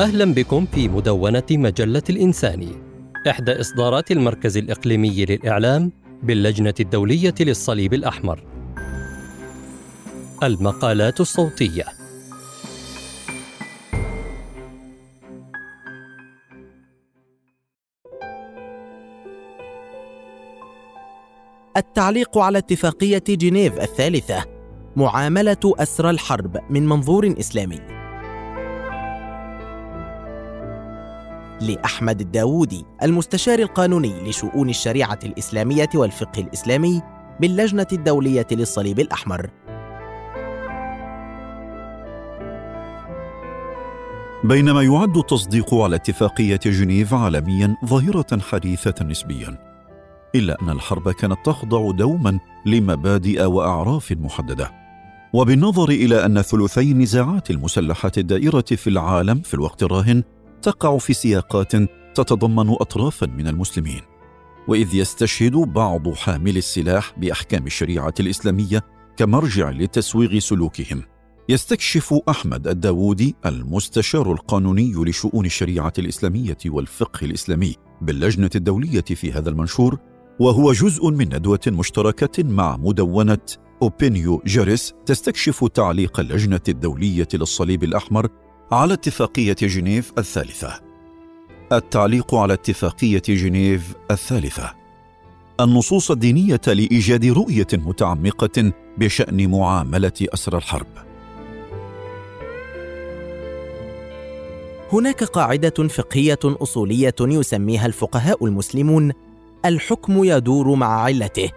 أهلا بكم في مدونة مجلة الإنساني إحدى إصدارات المركز الإقليمي للإعلام باللجنة الدولية للصليب الأحمر. المقالات الصوتية. التعليق على اتفاقية جنيف الثالثة معاملة أسرى الحرب من منظور إسلامي. لأحمد الداوودي المستشار القانوني لشؤون الشريعة الإسلامية والفقه الإسلامي باللجنة الدولية للصليب الأحمر. بينما يعد التصديق على اتفاقية جنيف عالميا ظاهرة حديثة نسبيا إلا أن الحرب كانت تخضع دوما لمبادئ وأعراف محددة. وبالنظر إلى أن ثلثي النزاعات المسلحة الدائرة في العالم في الوقت الراهن تقع في سياقات تتضمن أطرافا من المسلمين وإذ يستشهد بعض حاملي السلاح بأحكام الشريعة الإسلامية كمرجع لتسويغ سلوكهم. يستكشف أحمد الداوودي المستشار القانوني لشؤون الشريعة الإسلامية والفقه الإسلامي باللجنة الدولية في هذا المنشور وهو جزء من ندوة مشتركة مع مدونة أوبينيو جاريس تستكشف تعليق اللجنة الدولية للصليب الأحمر على اتفاقية جنيف الثالثة. التعليق على اتفاقية جنيف الثالثة. النصوص الدينية لإيجاد رؤية متعمقة بشأن معاملة أسرى الحرب. هناك قاعدة فقهية أصولية يسميها الفقهاء المسلمون الحكم يدور مع علته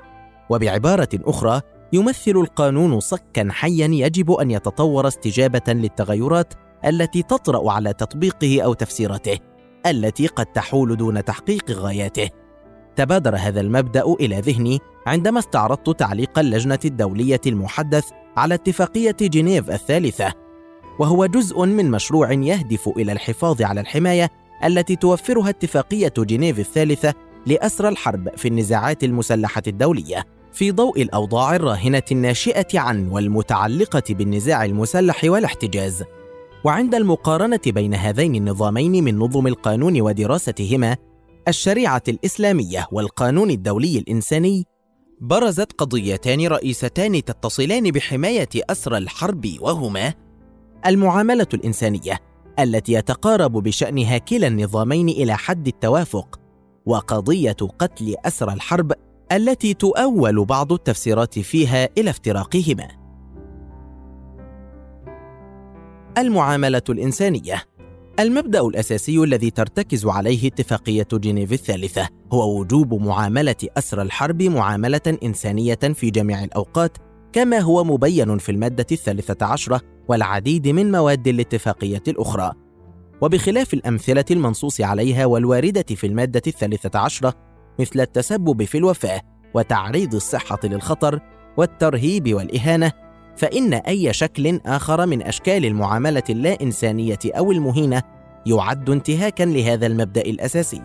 وبعبارة أخرى يمثل القانون صكا حيا يجب أن يتطور استجابة للتغيرات التي تطرأ على تطبيقه أو تفسيرته التي قد تحول دون تحقيق غاياته. تبادر هذا المبدأ إلى ذهني عندما استعرضت تعليق اللجنة الدولية المحدث على اتفاقية جنيف الثالثة وهو جزء من مشروع يهدف إلى الحفاظ على الحماية التي توفرها اتفاقية جنيف الثالثة لأسرى الحرب في النزاعات المسلحة الدولية في ضوء الأوضاع الراهنة الناشئة عن والمتعلقة بالنزاع المسلح والاحتجاز. وعند المقارنة بين هذين النظامين من نظم القانون ودراستهما الشريعة الإسلامية والقانون الدولي الإنساني برزت قضيتان رئيستان تتصلان بحماية أسرى الحرب وهما. المعاملة الإنسانية التي يتقارب بشأنها كلا النظامين إلى حد التوافق وقضية قتل اسرى الحرب التي تؤول بعض التفسيرات فيها إلى افتراقهما. المعاملة الإنسانية. المبدأ الأساسي الذي ترتكز عليه اتفاقية جنيف الثالثة هو وجوب معاملة أسرى الحرب معاملة إنسانية في جميع الأوقات كما هو مبين في المادة الثالثة عشرة والعديد من مواد الاتفاقية الأخرى. وبخلاف الأمثلة المنصوص عليها والواردة في المادة الثالثة عشرة مثل التسبب في الوفاة وتعريض الصحة للخطر والترهيب والإهانة فإن أي شكل آخر من أشكال المعاملة اللا إنسانية أو المهينة يعد انتهاكا لهذا المبدأ الأساسي.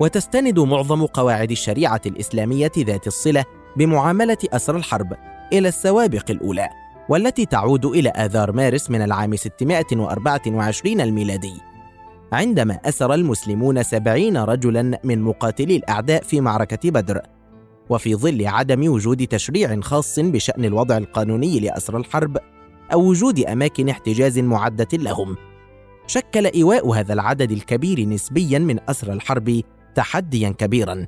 وتستند معظم قواعد الشريعة الإسلامية ذات الصلة بمعاملة أسر الحرب إلى السوابق الأولى، والتي تعود إلى آذار مارس من العام 624 الميلادي عندما أسر المسلمون سبعين رجلا من مقاتلي الأعداء في معركة بدر وفي ظل عدم وجود تشريع خاص بشأن الوضع القانوني لأسر الحرب أو وجود أماكن احتجاز معدة لهم. شكل إيواء هذا العدد الكبير نسبيا من أسر الحرب تحديا كبيرا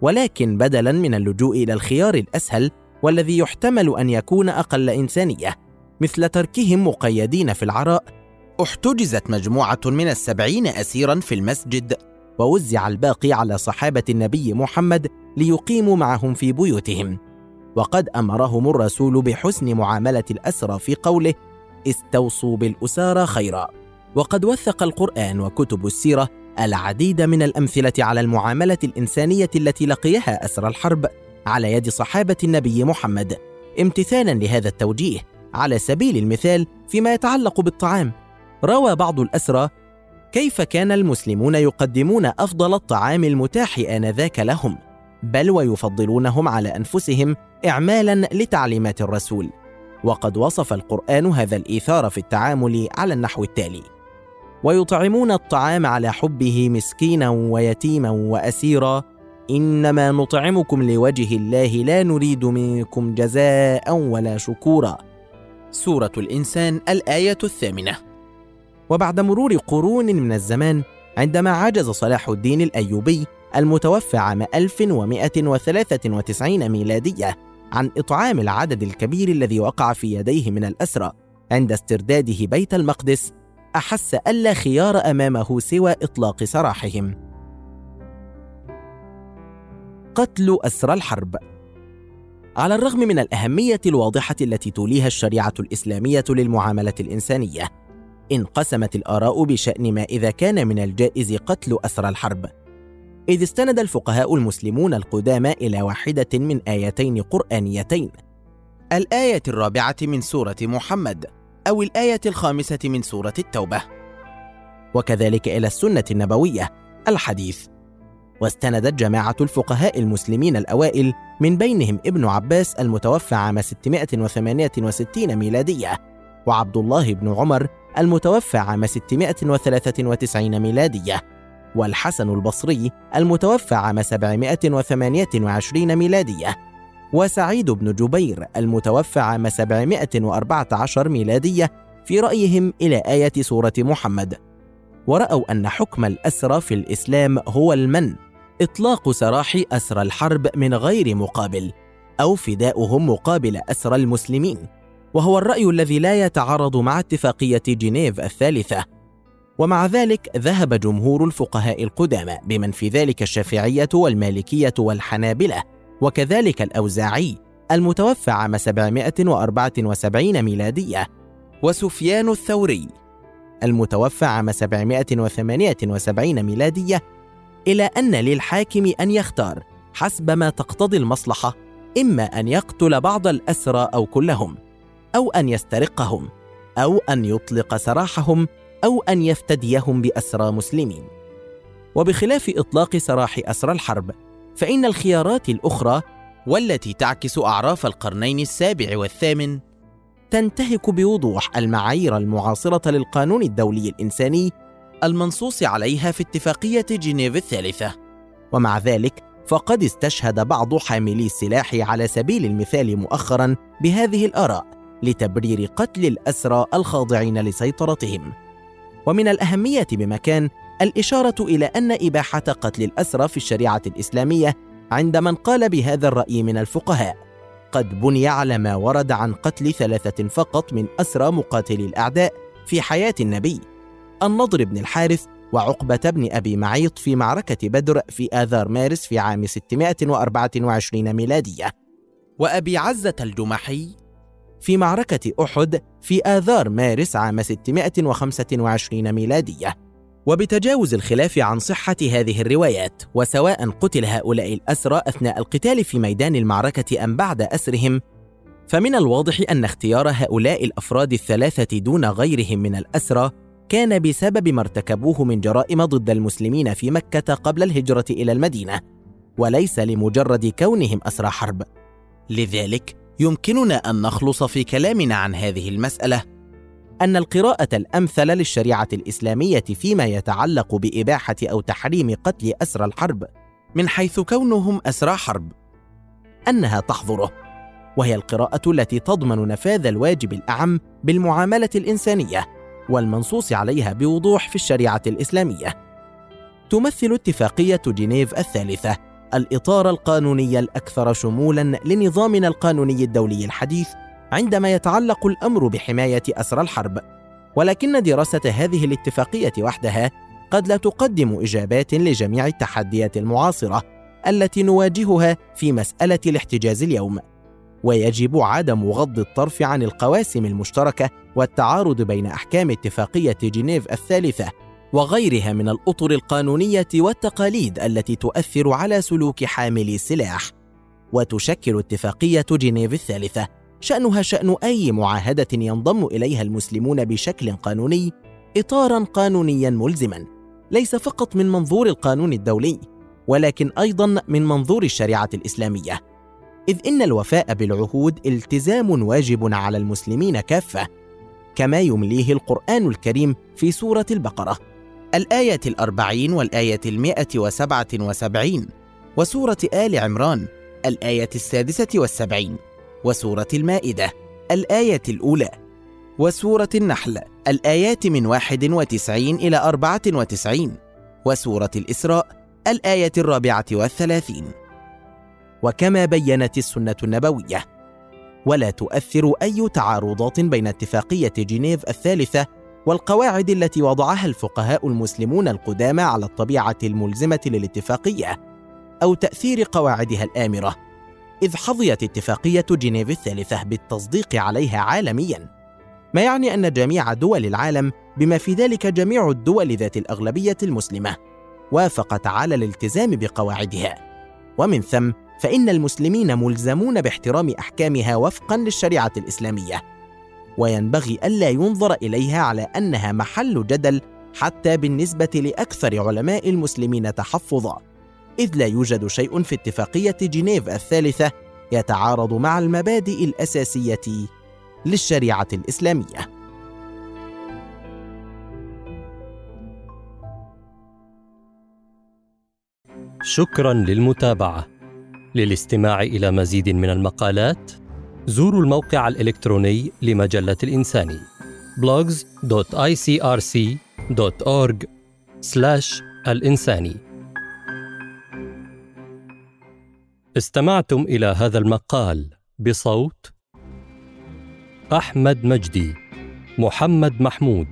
ولكن بدلا من اللجوء إلى الخيار الأسهل والذي يحتمل أن يكون أقل إنسانية مثل تركهم مقيدين في العراء احتجزت مجموعة من السبعين اسيرا في المسجد. ووزع الباقي على صحابة النبي محمد ليقيموا معهم في بيوتهم. وقد أمرهم الرسول بحسن معاملة الأسرى في قوله استوصوا بالأسارى خيرا وقد وثق القرآن وكتب السيرة العديد من الأمثلة على المعاملة الإنسانية التي لقيها أسرى الحرب على يد صحابة النبي محمد. امتثالا لهذا التوجيه على سبيل المثال فيما يتعلق بالطعام. روى بعض الأسرى كيف كان المسلمون يقدمون أفضل الطعام المتاح آنذاك لهم؟ بل ويفضلونهم على أنفسهم اعمالا لتعليمات الرسول. وقد وصف القرآن هذا الإيثار في التعامل على النحو التالي. ويطعمون الطعام على حبه مسكينا ويتيما واسيرا. إنما نطعمكم لوجه الله لا نريد منكم جزاء ولا شكورا. سورة الإنسان الآية الثامنة. وبعد مرور قرون من الزمان عندما عجز صلاح الدين الأيوبي المتوفى عام 1193 ميلادية عن إطعام العدد الكبير الذي وقع في يديه من الأسرى عند استرداده بيت المقدس أحس الا خيار أمامه سوى إطلاق سراحهم. قتل أسرى الحرب. على الرغم من الأهمية الواضحة التي توليها الشريعة الإسلامية للمعاملة الإنسانية انقسمت الآراء بشأن ما إذا كان من الجائز قتل أسرى الحرب. إذ استند الفقهاء المسلمون القدامى إلى واحدة من آيتين قرآنيتين. الآية الرابعة من سورة محمد أو الآية الخامسة من سورة التوبة. وكذلك إلى السنة النبوية الحديث. واستندت جماعة الفقهاء المسلمين الأوائل من بينهم ابن عباس المتوفى عام 668 ميلادية وعبد الله بن عمر المتوفى عام 693 ميلادية والحسن البصري المتوفى عام 728 ميلادية وسعيد بن جبير المتوفى عام 714 ميلادية في رأيهم إلى آية سورة محمد. ورأوا أن حكم الأسرى في الإسلام هو المن إطلاق سراح أسرى الحرب من غير مقابل أو فداؤهم مقابل أسرى المسلمين. وهو الرأي الذي لا يتعارض مع اتفاقية جنيف الثالثة. ومع ذلك ذهب جمهور الفقهاء القدامى بمن في ذلك الشافعية والمالكية والحنابلة وكذلك الأوزاعي المتوفى عام 774 ميلادية وسفيان الثوري المتوفى عام 778 ميلادية إلى أن للحاكم أن يختار حسب ما تقتضي المصلحة إما أن يقتل بعض الأسرى أو كلهم. أو أن يسترقهم أو أن يطلق سراحهم أو أن يفتديهم بأسرى مسلمين. وبخلاف إطلاق سراح أسرى الحرب فإن الخيارات الأخرى والتي تعكس أعراف القرنين السابع والثامن تنتهك بوضوح المعايير المعاصرة للقانون الدولي الإنساني المنصوص عليها في اتفاقية جنيف الثالثة. ومع ذلك فقد استشهد بعض حاملي السلاح على سبيل المثال مؤخرا بهذه الآراء. لتبرير قتل الأسرى الخاضعين لسيطرتهم. ومن الأهمية بمكان الإشارة إلى أن إباحة قتل الأسرى في الشريعة الإسلامية عند من قال بهذا الرأي من الفقهاء. قد بني على ما ورد عن قتل ثلاثة فقط من أسرى مقاتلي الأعداء في حياة النبي النضر بن الحارث وعقبة بن أبي معيط في معركة بدر في آذار مارس في عام 624 ميلادية. وأبي عزة الجمحي في معركة أحد في آذار مارس عام 625 ميلادية. وبتجاوز الخلاف عن صحة هذه الروايات وسواء قتل هؤلاء الأسرى أثناء القتال في ميدان المعركة أم بعد أسرهم فمن الواضح أن اختيار هؤلاء الأفراد الثلاثة دون غيرهم من الأسرى كان بسبب ما ارتكبوه من جرائم ضد المسلمين في مكة قبل الهجرة إلى المدينة وليس لمجرد كونهم أسرى حرب. لذلك يمكننا أن نخلص في كلامنا عن هذه المسألة أن القراءة الأمثل للشريعة الإسلامية فيما يتعلق بإباحة أو تحريم قتل أسرى الحرب من حيث كونهم أسرى حرب أنها تحظره وهي القراءة التي تضمن نفاذ الواجب الأعم بالمعاملة الإنسانية والمنصوص عليها بوضوح في الشريعة الإسلامية. تمثل اتفاقية جنيف الثالثة الإطار القانوني الأكثر شمولا لنظامنا القانوني الدولي الحديث عندما يتعلق الأمر بحماية أسرى الحرب. ولكن دراسة هذه الاتفاقية وحدها قد لا تقدم إجابات لجميع التحديات المعاصرة التي نواجهها في مسألة الاحتجاز اليوم. ويجب عدم غض الطرف عن القواسم المشتركة والتعارض بين أحكام اتفاقية جنيف الثالثة وغيرها من الأطر القانونية والتقاليد التي تؤثر على سلوك حاملي السلاح وتشكل اتفاقية جنيف الثالثة. شأنها شأن أي معاهدة ينضم إليها المسلمون بشكل قانوني اطارا قانونيا ملزما. ليس فقط من منظور القانون الدولي ولكن أيضا من منظور الشريعة الإسلامية. إذ إن الوفاء بالعهود التزام واجب على المسلمين كافة كما يمليه القرآن الكريم في سورة البقرة. الآية الأربعين والآية المائة وسبعة وسبعين وسورة آل عمران الآية السادسة والسبعين وسورة المائدة الآية الأولى وسورة النحل الآيات من واحد وتسعين إلى أربعة وتسعين وسورة الإسراء الآية الرابعة والثلاثين. وكما بينت السنة النبوية ولا تؤثر أي تعارضات بين اتفاقية جنيف الثالثة والقواعد التي وضعها الفقهاء المسلمون القدامى على الطبيعة الملزمة للاتفاقية أو تأثير قواعدها الآمرة إذ حظيت اتفاقية جنيف الثالثة بالتصديق عليها عالمياً. ما يعني أن جميع دول العالم بما في ذلك جميع الدول ذات الأغلبية المسلمة وافقت على الالتزام بقواعدها. ومن ثم فإن المسلمين ملزمون باحترام أحكامها وفقا للشريعة الإسلامية. وينبغي ألا ينظر إليها على أنها محل جدل حتى بالنسبة لأكثر علماء المسلمين تحفظا إذ لا يوجد شيء في اتفاقية جنيف الثالثة يتعارض مع المبادئ الأساسية للشريعة الإسلامية. شكرا للمتابعة. للاستماع إلى مزيد من المقالات زوروا الموقع الإلكتروني لمجلة الإنساني blogs.icrc.org/الإنساني استمعتم إلى هذا المقال بصوت أحمد مجدي محمد محمود.